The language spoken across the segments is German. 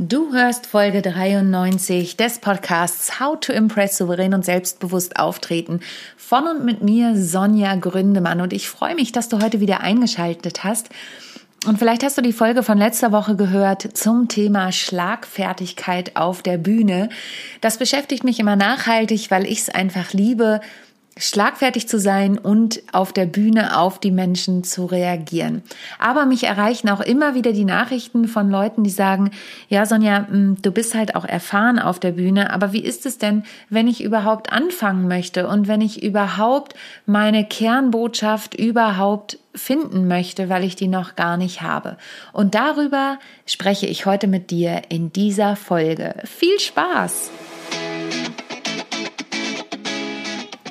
Du hörst Folge 93 des Podcasts How to Impress souverän und selbstbewusst auftreten von und mit mir Sonja Gründemann und ich freue mich, dass du heute wieder eingeschaltet hast. Und vielleicht hast du die Folge von letzter Woche gehört zum Thema Schlagfertigkeit auf der Bühne. Das beschäftigt mich immer nachhaltig, weil ich es einfach liebe, schlagfertig zu sein und auf der Bühne auf die Menschen zu reagieren. Aber mich erreichen auch immer wieder die Nachrichten von Leuten, die sagen, ja Sonja, hm, du bist halt auch erfahren auf der Bühne, aber wie ist es denn, wenn ich überhaupt anfangen möchte und wenn ich überhaupt meine Kernbotschaft überhaupt finden möchte, weil ich die noch gar nicht habe. Und darüber spreche ich heute mit dir in dieser Folge. Viel Spaß!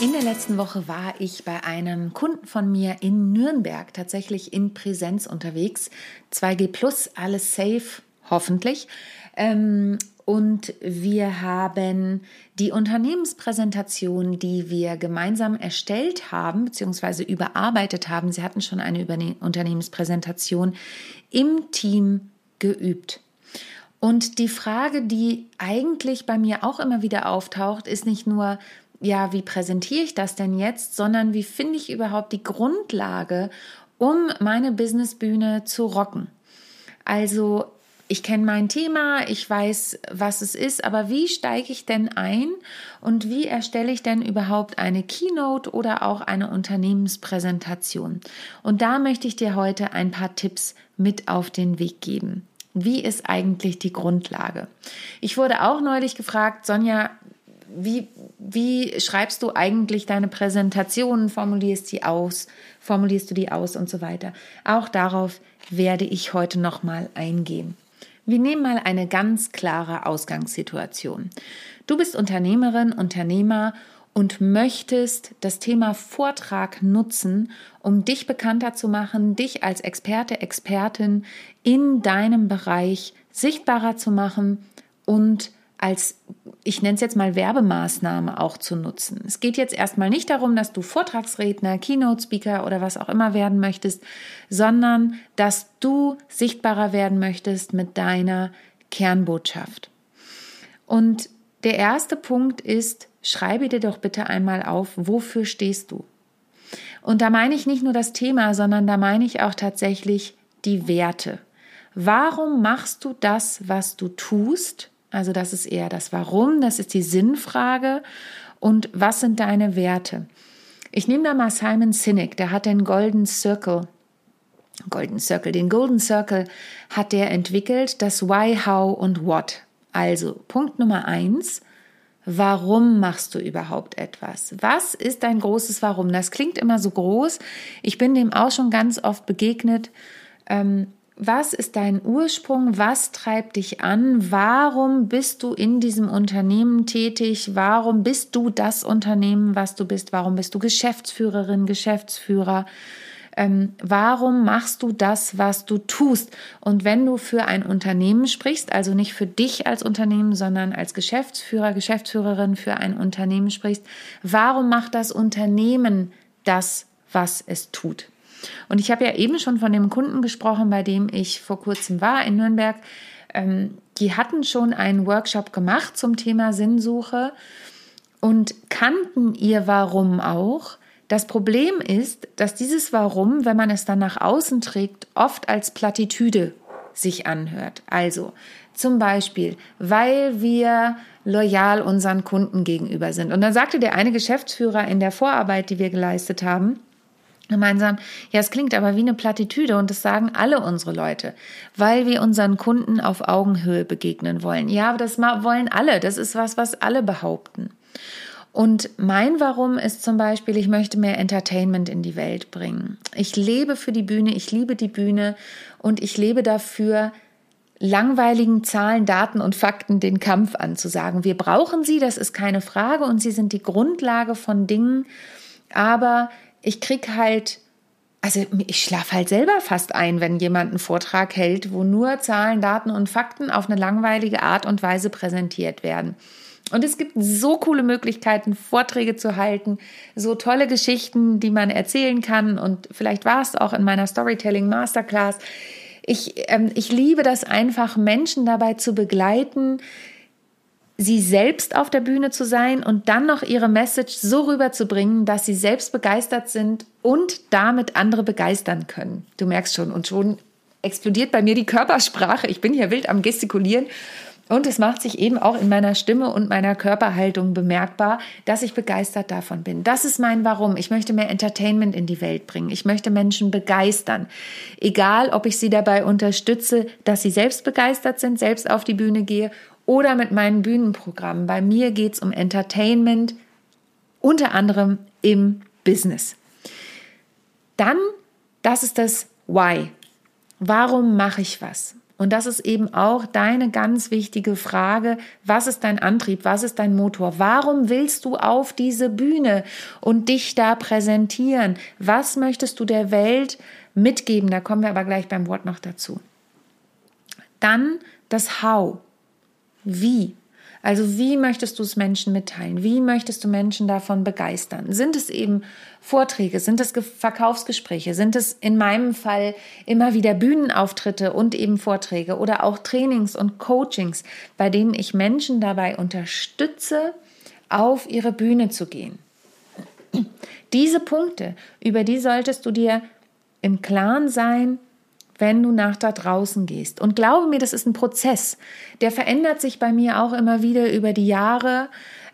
In der letzten Woche war ich bei einem Kunden von mir in Nürnberg tatsächlich in Präsenz unterwegs. 2G Plus, alles safe, hoffentlich. Ähm, und wir haben die Unternehmenspräsentation, die wir gemeinsam erstellt haben, beziehungsweise überarbeitet haben, sie hatten schon eine Unternehmenspräsentation im Team geübt. Und die Frage, die eigentlich bei mir auch immer wieder auftaucht, ist nicht nur, ja, wie präsentiere ich das denn jetzt, sondern wie finde ich überhaupt die Grundlage, um meine Businessbühne zu rocken. Also ich kenne mein Thema, ich weiß, was es ist, aber wie steige ich denn ein und wie erstelle ich denn überhaupt eine Keynote oder auch eine Unternehmenspräsentation? Und da möchte ich dir heute ein paar Tipps mit auf den Weg geben. Wie ist eigentlich die Grundlage? Ich wurde auch neulich gefragt, Sonja, wie, wie schreibst du eigentlich deine Präsentationen, formulierst die aus, formulierst du die aus und so weiter. Auch darauf werde ich heute nochmal eingehen. Wir nehmen mal eine ganz klare Ausgangssituation. Du bist Unternehmerin, Unternehmer und möchtest das Thema Vortrag nutzen, um dich bekannter zu machen, dich als Experte, Expertin in deinem Bereich sichtbarer zu machen und als, ich nenne es jetzt mal Werbemaßnahme auch zu nutzen. Es geht jetzt erstmal nicht darum, dass du Vortragsredner, Keynote-Speaker oder was auch immer werden möchtest, sondern dass du sichtbarer werden möchtest mit deiner Kernbotschaft. Und der erste Punkt ist, schreibe dir doch bitte einmal auf, wofür stehst du? Und da meine ich nicht nur das Thema, sondern da meine ich auch tatsächlich die Werte. Warum machst du das, was du tust? Also das ist eher das Warum, das ist die Sinnfrage und was sind deine Werte. Ich nehme da mal Simon Sinek, der hat den Golden Circle, Golden Circle, den Golden Circle hat der entwickelt, das Why, How und What. Also Punkt Nummer eins, Warum machst du überhaupt etwas? Was ist dein großes Warum? Das klingt immer so groß. Ich bin dem auch schon ganz oft begegnet. Ähm, was ist dein Ursprung? Was treibt dich an? Warum bist du in diesem Unternehmen tätig? Warum bist du das Unternehmen, was du bist? Warum bist du Geschäftsführerin, Geschäftsführer? Ähm, warum machst du das, was du tust? Und wenn du für ein Unternehmen sprichst, also nicht für dich als Unternehmen, sondern als Geschäftsführer, Geschäftsführerin für ein Unternehmen sprichst, warum macht das Unternehmen das, was es tut? Und ich habe ja eben schon von dem Kunden gesprochen, bei dem ich vor kurzem war in Nürnberg. Ähm, die hatten schon einen Workshop gemacht zum Thema Sinnsuche und kannten ihr Warum auch. Das Problem ist, dass dieses Warum, wenn man es dann nach außen trägt, oft als Plattitüde sich anhört. Also zum Beispiel, weil wir loyal unseren Kunden gegenüber sind. Und dann sagte der eine Geschäftsführer in der Vorarbeit, die wir geleistet haben, gemeinsam, ja, es klingt aber wie eine Plattitüde und das sagen alle unsere Leute, weil wir unseren Kunden auf Augenhöhe begegnen wollen. Ja, das wollen alle. Das ist was, was alle behaupten. Und mein Warum ist zum Beispiel, ich möchte mehr Entertainment in die Welt bringen. Ich lebe für die Bühne, ich liebe die Bühne und ich lebe dafür, langweiligen Zahlen, Daten und Fakten den Kampf anzusagen. Wir brauchen sie, das ist keine Frage und sie sind die Grundlage von Dingen, aber ich krieg halt also ich schlafe halt selber fast ein, wenn jemand einen Vortrag hält, wo nur Zahlen, Daten und Fakten auf eine langweilige Art und Weise präsentiert werden. Und es gibt so coole Möglichkeiten, Vorträge zu halten, so tolle Geschichten, die man erzählen kann. Und vielleicht war es auch in meiner Storytelling Masterclass. Ich, ähm, ich liebe das einfach, Menschen dabei zu begleiten, sie selbst auf der Bühne zu sein und dann noch ihre Message so rüberzubringen, dass sie selbst begeistert sind und damit andere begeistern können. Du merkst schon, und schon explodiert bei mir die Körpersprache. Ich bin hier wild am Gestikulieren. Und es macht sich eben auch in meiner Stimme und meiner Körperhaltung bemerkbar, dass ich begeistert davon bin. Das ist mein Warum. Ich möchte mehr Entertainment in die Welt bringen. Ich möchte Menschen begeistern. Egal, ob ich sie dabei unterstütze, dass sie selbst begeistert sind, selbst auf die Bühne gehe oder mit meinen Bühnenprogrammen. Bei mir geht es um Entertainment, unter anderem im Business. Dann, das ist das Why. Warum mache ich was? Und das ist eben auch deine ganz wichtige Frage. Was ist dein Antrieb? Was ist dein Motor? Warum willst du auf diese Bühne und dich da präsentieren? Was möchtest du der Welt mitgeben? Da kommen wir aber gleich beim Wort noch dazu. Dann das How. Wie? Also wie möchtest du es Menschen mitteilen? Wie möchtest du Menschen davon begeistern? Sind es eben Vorträge? Sind es Verkaufsgespräche? Sind es in meinem Fall immer wieder Bühnenauftritte und eben Vorträge oder auch Trainings und Coachings, bei denen ich Menschen dabei unterstütze, auf ihre Bühne zu gehen? Diese Punkte, über die solltest du dir im Klaren sein, wenn du nach da draußen gehst. Und glaube mir, das ist ein Prozess. Der verändert sich bei mir auch immer wieder über die Jahre.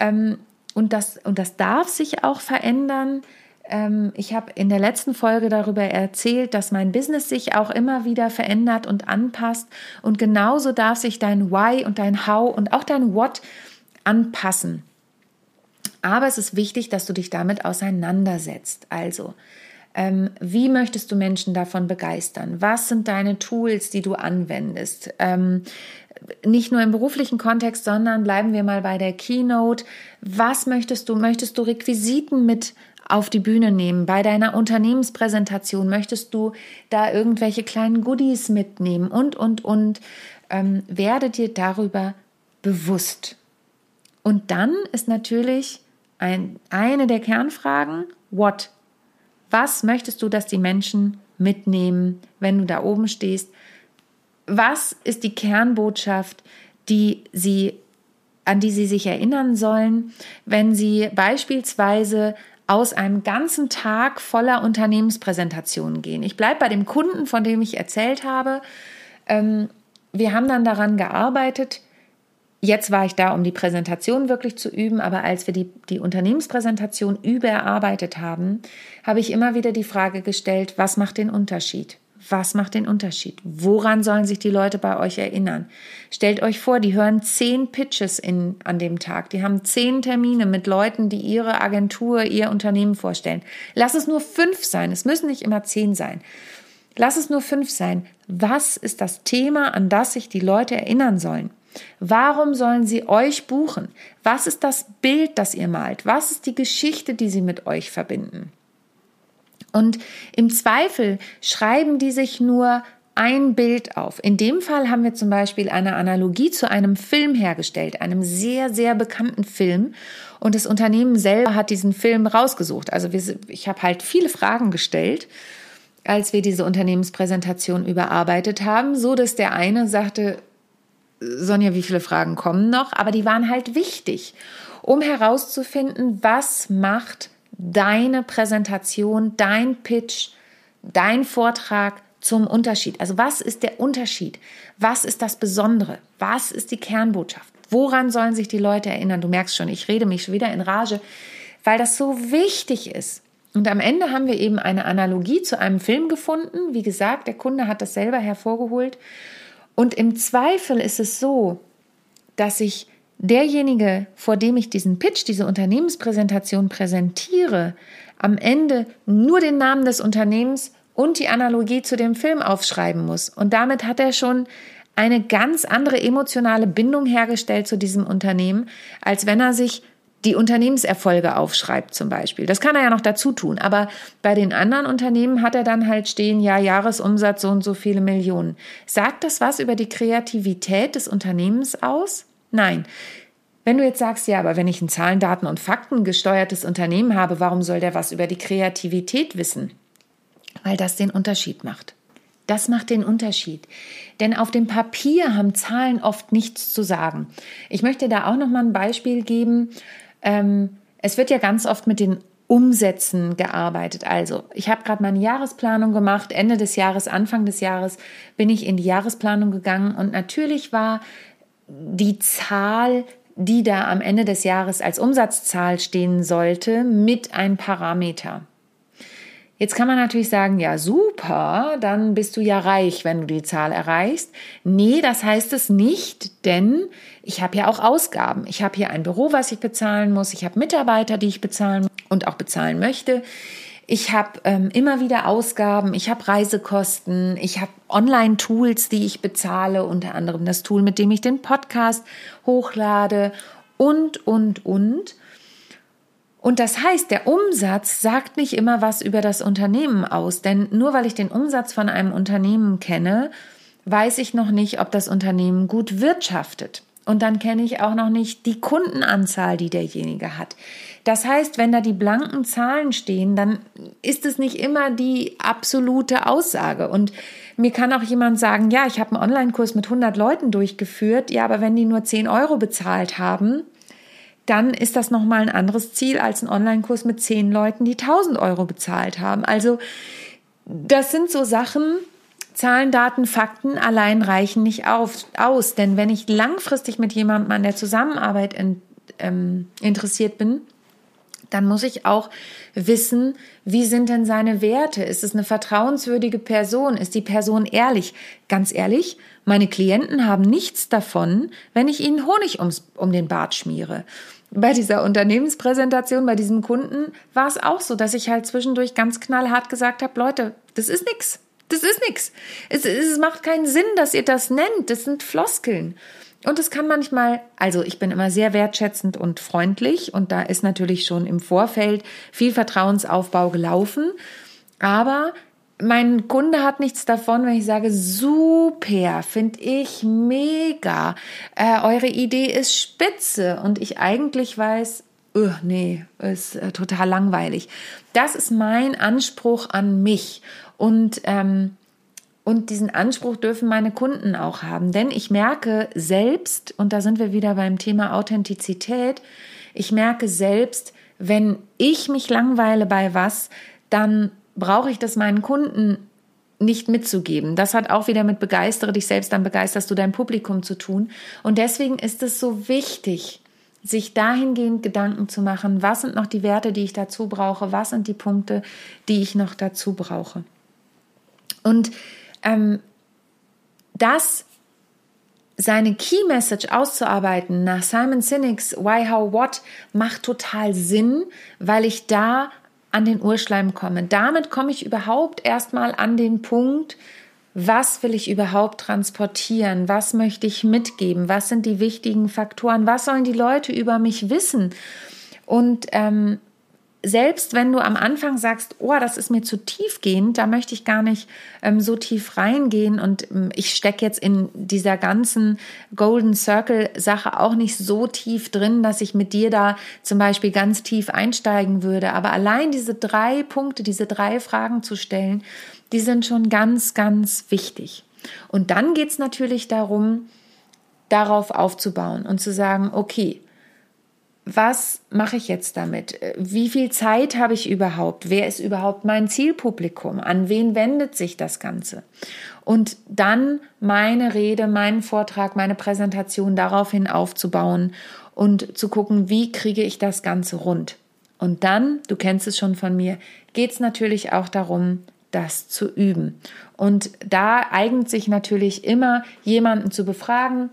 Ähm, und, das, und das darf sich auch verändern. Ähm, ich habe in der letzten Folge darüber erzählt, dass mein Business sich auch immer wieder verändert und anpasst. Und genauso darf sich dein Why und dein How und auch dein What anpassen. Aber es ist wichtig, dass du dich damit auseinandersetzt. Also, ähm, wie möchtest du Menschen davon begeistern? Was sind deine Tools, die du anwendest? Ähm, nicht nur im beruflichen Kontext, sondern bleiben wir mal bei der Keynote. Was möchtest du? Möchtest du Requisiten mit auf die Bühne nehmen? Bei deiner Unternehmenspräsentation möchtest du da irgendwelche kleinen Goodies mitnehmen? Und, und, und. Ähm, werde dir darüber bewusst. Und dann ist natürlich ein, eine der Kernfragen, what was möchtest du, dass die Menschen mitnehmen, wenn du da oben stehst? Was ist die Kernbotschaft, die sie, an die sie sich erinnern sollen, wenn sie beispielsweise aus einem ganzen Tag voller Unternehmenspräsentationen gehen? Ich bleibe bei dem Kunden, von dem ich erzählt habe. Ähm, wir haben dann daran gearbeitet, Jetzt war ich da, um die Präsentation wirklich zu üben, aber als wir die, die Unternehmenspräsentation überarbeitet haben, habe ich immer wieder die Frage gestellt, was macht den Unterschied? Was macht den Unterschied? Woran sollen sich die Leute bei euch erinnern? Stellt euch vor, die hören zehn Pitches in, an dem Tag. Die haben zehn Termine mit Leuten, die ihre Agentur, ihr Unternehmen vorstellen. Lass es nur fünf sein. Es müssen nicht immer zehn sein. Lass es nur fünf sein. Was ist das Thema, an das sich die Leute erinnern sollen? Warum sollen sie euch buchen? Was ist das Bild, das ihr malt? Was ist die Geschichte, die sie mit euch verbinden? Und im Zweifel schreiben die sich nur ein Bild auf. In dem Fall haben wir zum Beispiel eine Analogie zu einem Film hergestellt, einem sehr, sehr bekannten Film. Und das Unternehmen selber hat diesen Film rausgesucht. Also wir, ich habe halt viele Fragen gestellt, als wir diese Unternehmenspräsentation überarbeitet haben, so dass der eine sagte, Sonja, wie viele Fragen kommen noch? Aber die waren halt wichtig, um herauszufinden, was macht deine Präsentation, dein Pitch, dein Vortrag zum Unterschied. Also was ist der Unterschied? Was ist das Besondere? Was ist die Kernbotschaft? Woran sollen sich die Leute erinnern? Du merkst schon, ich rede mich schon wieder in Rage, weil das so wichtig ist. Und am Ende haben wir eben eine Analogie zu einem Film gefunden. Wie gesagt, der Kunde hat das selber hervorgeholt. Und im Zweifel ist es so, dass ich derjenige, vor dem ich diesen Pitch, diese Unternehmenspräsentation präsentiere, am Ende nur den Namen des Unternehmens und die Analogie zu dem Film aufschreiben muss. Und damit hat er schon eine ganz andere emotionale Bindung hergestellt zu diesem Unternehmen, als wenn er sich die Unternehmenserfolge aufschreibt zum Beispiel. Das kann er ja noch dazu tun. Aber bei den anderen Unternehmen hat er dann halt stehen, ja, Jahresumsatz so und so viele Millionen. Sagt das was über die Kreativität des Unternehmens aus? Nein. Wenn du jetzt sagst, ja, aber wenn ich ein Zahlen, Daten und Fakten gesteuertes Unternehmen habe, warum soll der was über die Kreativität wissen? Weil das den Unterschied macht. Das macht den Unterschied. Denn auf dem Papier haben Zahlen oft nichts zu sagen. Ich möchte da auch noch mal ein Beispiel geben. Ähm, es wird ja ganz oft mit den Umsätzen gearbeitet. Also, ich habe gerade meine Jahresplanung gemacht. Ende des Jahres, Anfang des Jahres bin ich in die Jahresplanung gegangen und natürlich war die Zahl, die da am Ende des Jahres als Umsatzzahl stehen sollte, mit ein Parameter. Jetzt kann man natürlich sagen, ja super, dann bist du ja reich, wenn du die Zahl erreichst. Nee, das heißt es nicht, denn ich habe ja auch Ausgaben. Ich habe hier ein Büro, was ich bezahlen muss. Ich habe Mitarbeiter, die ich bezahlen und auch bezahlen möchte. Ich habe ähm, immer wieder Ausgaben, ich habe Reisekosten, ich habe Online-Tools, die ich bezahle, unter anderem das Tool, mit dem ich den Podcast hochlade und, und, und. Und das heißt, der Umsatz sagt nicht immer was über das Unternehmen aus, denn nur weil ich den Umsatz von einem Unternehmen kenne, weiß ich noch nicht, ob das Unternehmen gut wirtschaftet. Und dann kenne ich auch noch nicht die Kundenanzahl, die derjenige hat. Das heißt, wenn da die blanken Zahlen stehen, dann ist es nicht immer die absolute Aussage. Und mir kann auch jemand sagen, ja, ich habe einen Online-Kurs mit 100 Leuten durchgeführt, ja, aber wenn die nur 10 Euro bezahlt haben, dann ist das nochmal ein anderes Ziel als ein Online-Kurs mit zehn Leuten, die 1000 Euro bezahlt haben. Also das sind so Sachen, Zahlen, Daten, Fakten allein reichen nicht auf, aus. Denn wenn ich langfristig mit jemandem an der Zusammenarbeit in, ähm, interessiert bin, dann muss ich auch wissen, wie sind denn seine Werte? Ist es eine vertrauenswürdige Person? Ist die Person ehrlich? Ganz ehrlich, meine Klienten haben nichts davon, wenn ich ihnen Honig ums, um den Bart schmiere bei dieser Unternehmenspräsentation, bei diesem Kunden, war es auch so, dass ich halt zwischendurch ganz knallhart gesagt habe, Leute, das ist nix. Das ist nix. Es, es macht keinen Sinn, dass ihr das nennt. Das sind Floskeln. Und es kann manchmal, also ich bin immer sehr wertschätzend und freundlich und da ist natürlich schon im Vorfeld viel Vertrauensaufbau gelaufen. Aber mein Kunde hat nichts davon, wenn ich sage, super, finde ich mega, äh, eure Idee ist spitze. Und ich eigentlich weiß, uh, nee, ist äh, total langweilig. Das ist mein Anspruch an mich. Und ähm, und diesen Anspruch dürfen meine Kunden auch haben, denn ich merke selbst, und da sind wir wieder beim Thema Authentizität, ich merke selbst, wenn ich mich langweile bei was, dann brauche ich das meinen Kunden nicht mitzugeben. Das hat auch wieder mit begeistere dich selbst, dann begeisterst du dein Publikum zu tun. Und deswegen ist es so wichtig, sich dahingehend Gedanken zu machen, was sind noch die Werte, die ich dazu brauche, was sind die Punkte, die ich noch dazu brauche. Und ähm, das seine Key Message auszuarbeiten nach Simon Sinek's Why, How, What macht total Sinn, weil ich da an den Urschleim komme. Damit komme ich überhaupt erstmal an den Punkt, was will ich überhaupt transportieren? Was möchte ich mitgeben? Was sind die wichtigen Faktoren? Was sollen die Leute über mich wissen? Und ähm, selbst wenn du am Anfang sagst, oh, das ist mir zu tiefgehend, da möchte ich gar nicht ähm, so tief reingehen und ähm, ich stecke jetzt in dieser ganzen Golden Circle Sache auch nicht so tief drin, dass ich mit dir da zum Beispiel ganz tief einsteigen würde. Aber allein diese drei Punkte, diese drei Fragen zu stellen, die sind schon ganz, ganz wichtig. Und dann geht es natürlich darum, darauf aufzubauen und zu sagen, okay, was mache ich jetzt damit? Wie viel Zeit habe ich überhaupt? Wer ist überhaupt mein Zielpublikum? An wen wendet sich das Ganze? Und dann meine Rede, meinen Vortrag, meine Präsentation daraufhin aufzubauen und zu gucken, wie kriege ich das Ganze rund. Und dann, du kennst es schon von mir, geht es natürlich auch darum, das zu üben. Und da eignet sich natürlich immer, jemanden zu befragen,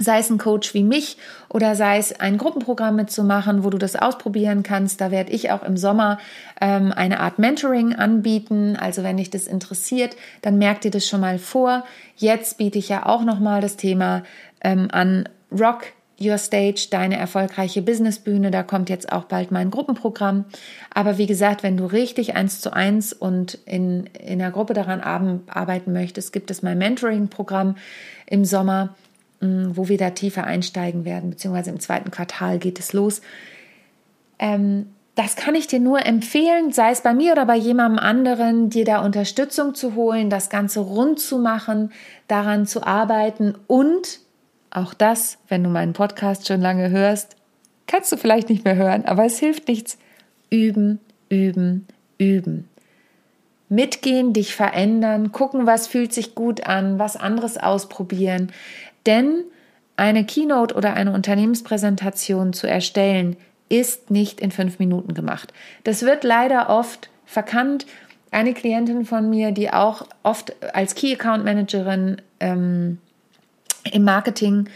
sei es ein Coach wie mich oder sei es ein Gruppenprogramm mitzumachen, wo du das ausprobieren kannst. Da werde ich auch im Sommer ähm, eine Art Mentoring anbieten. Also wenn dich das interessiert, dann merk dir das schon mal vor. Jetzt biete ich ja auch nochmal das Thema ähm, an Rock Your Stage, deine erfolgreiche Businessbühne. Da kommt jetzt auch bald mein Gruppenprogramm. Aber wie gesagt, wenn du richtig eins zu eins und in, in der Gruppe daran arbeiten möchtest, gibt es mein Mentoring-Programm im Sommer Mm, wo wir da tiefer einsteigen werden, beziehungsweise im zweiten Quartal geht es los. Ähm, das kann ich dir nur empfehlen, sei es bei mir oder bei jemandem anderen, dir da Unterstützung zu holen, das Ganze rund zu machen, daran zu arbeiten und auch das, wenn du meinen Podcast schon lange hörst, kannst du vielleicht nicht mehr hören, aber es hilft nichts. Üben, üben, üben. Mitgehen, dich verändern, gucken, was fühlt sich gut an, was anderes ausprobieren. Denn eine Keynote oder eine Unternehmenspräsentation zu erstellen, ist nicht in fünf Minuten gemacht. Das wird leider oft verkannt. Eine Klientin von mir, die auch oft als Key Account Managerin ähm, im Marketing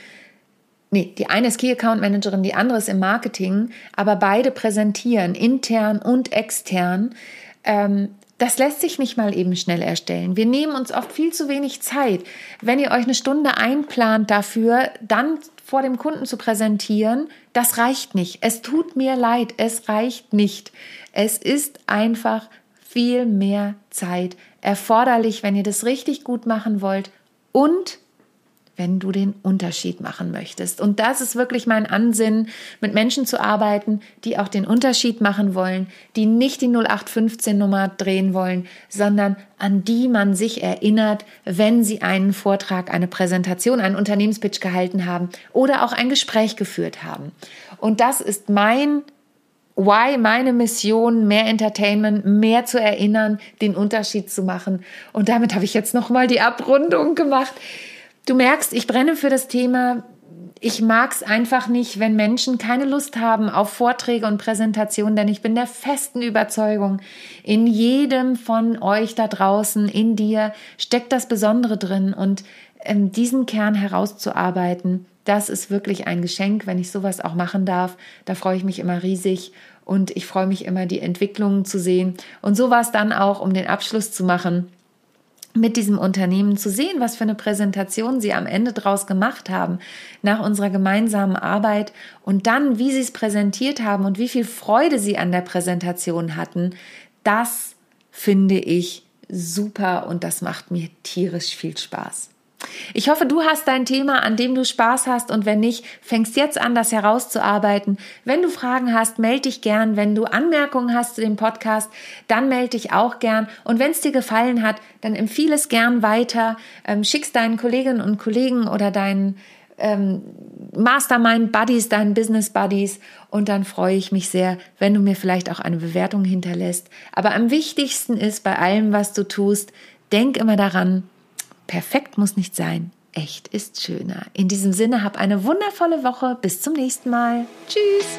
Nee, die eine ist Key Account Managerin, die andere ist im Marketing, aber beide präsentieren, intern und extern. Ähm, das lässt sich nicht mal eben schnell erstellen. Wir nehmen uns oft viel zu wenig Zeit. Wenn ihr euch eine Stunde einplant dafür, dann vor dem Kunden zu präsentieren, das reicht nicht. Es tut mir leid, es reicht nicht. Es ist einfach viel mehr Zeit erforderlich, wenn ihr das richtig gut machen wollt und wenn du den Unterschied machen möchtest. Und das ist wirklich mein Ansinnen, mit Menschen zu arbeiten, die auch den Unterschied machen wollen, die nicht die 0815-Nummer drehen wollen, sondern an die man sich erinnert, wenn sie einen Vortrag, eine Präsentation, einen Unternehmenspitch gehalten haben oder auch ein Gespräch geführt haben. Und das ist mein Why, meine Mission, mehr Entertainment, mehr zu erinnern, den Unterschied zu machen. Und damit habe ich jetzt nochmal die Abrundung gemacht. Du merkst, ich brenne für das Thema. Ich mag es einfach nicht, wenn Menschen keine Lust haben auf Vorträge und Präsentationen, denn ich bin der festen Überzeugung, in jedem von euch da draußen, in dir, steckt das Besondere drin und ähm, diesen Kern herauszuarbeiten, das ist wirklich ein Geschenk, wenn ich sowas auch machen darf. Da freue ich mich immer riesig und ich freue mich immer, die Entwicklungen zu sehen. Und so war es dann auch, um den Abschluss zu machen mit diesem Unternehmen zu sehen, was für eine Präsentation sie am Ende draus gemacht haben nach unserer gemeinsamen Arbeit und dann, wie sie es präsentiert haben und wie viel Freude sie an der Präsentation hatten, das finde ich super und das macht mir tierisch viel Spaß. Ich hoffe, du hast dein Thema, an dem du Spaß hast und wenn nicht, fängst jetzt an, das herauszuarbeiten. Wenn du Fragen hast, melde dich gern. Wenn du Anmerkungen hast zu dem Podcast, dann melde dich auch gern. Und wenn es dir gefallen hat, dann empfiehle es gern weiter. Ähm, schick's deinen Kolleginnen und Kollegen oder deinen ähm, Mastermind Buddies, deinen Business Buddies und dann freue ich mich sehr, wenn du mir vielleicht auch eine Bewertung hinterlässt. Aber am wichtigsten ist bei allem, was du tust, denk immer daran, Perfekt muss nicht sein. Echt ist schöner. In diesem Sinne, hab eine wundervolle Woche. Bis zum nächsten Mal. Tschüss.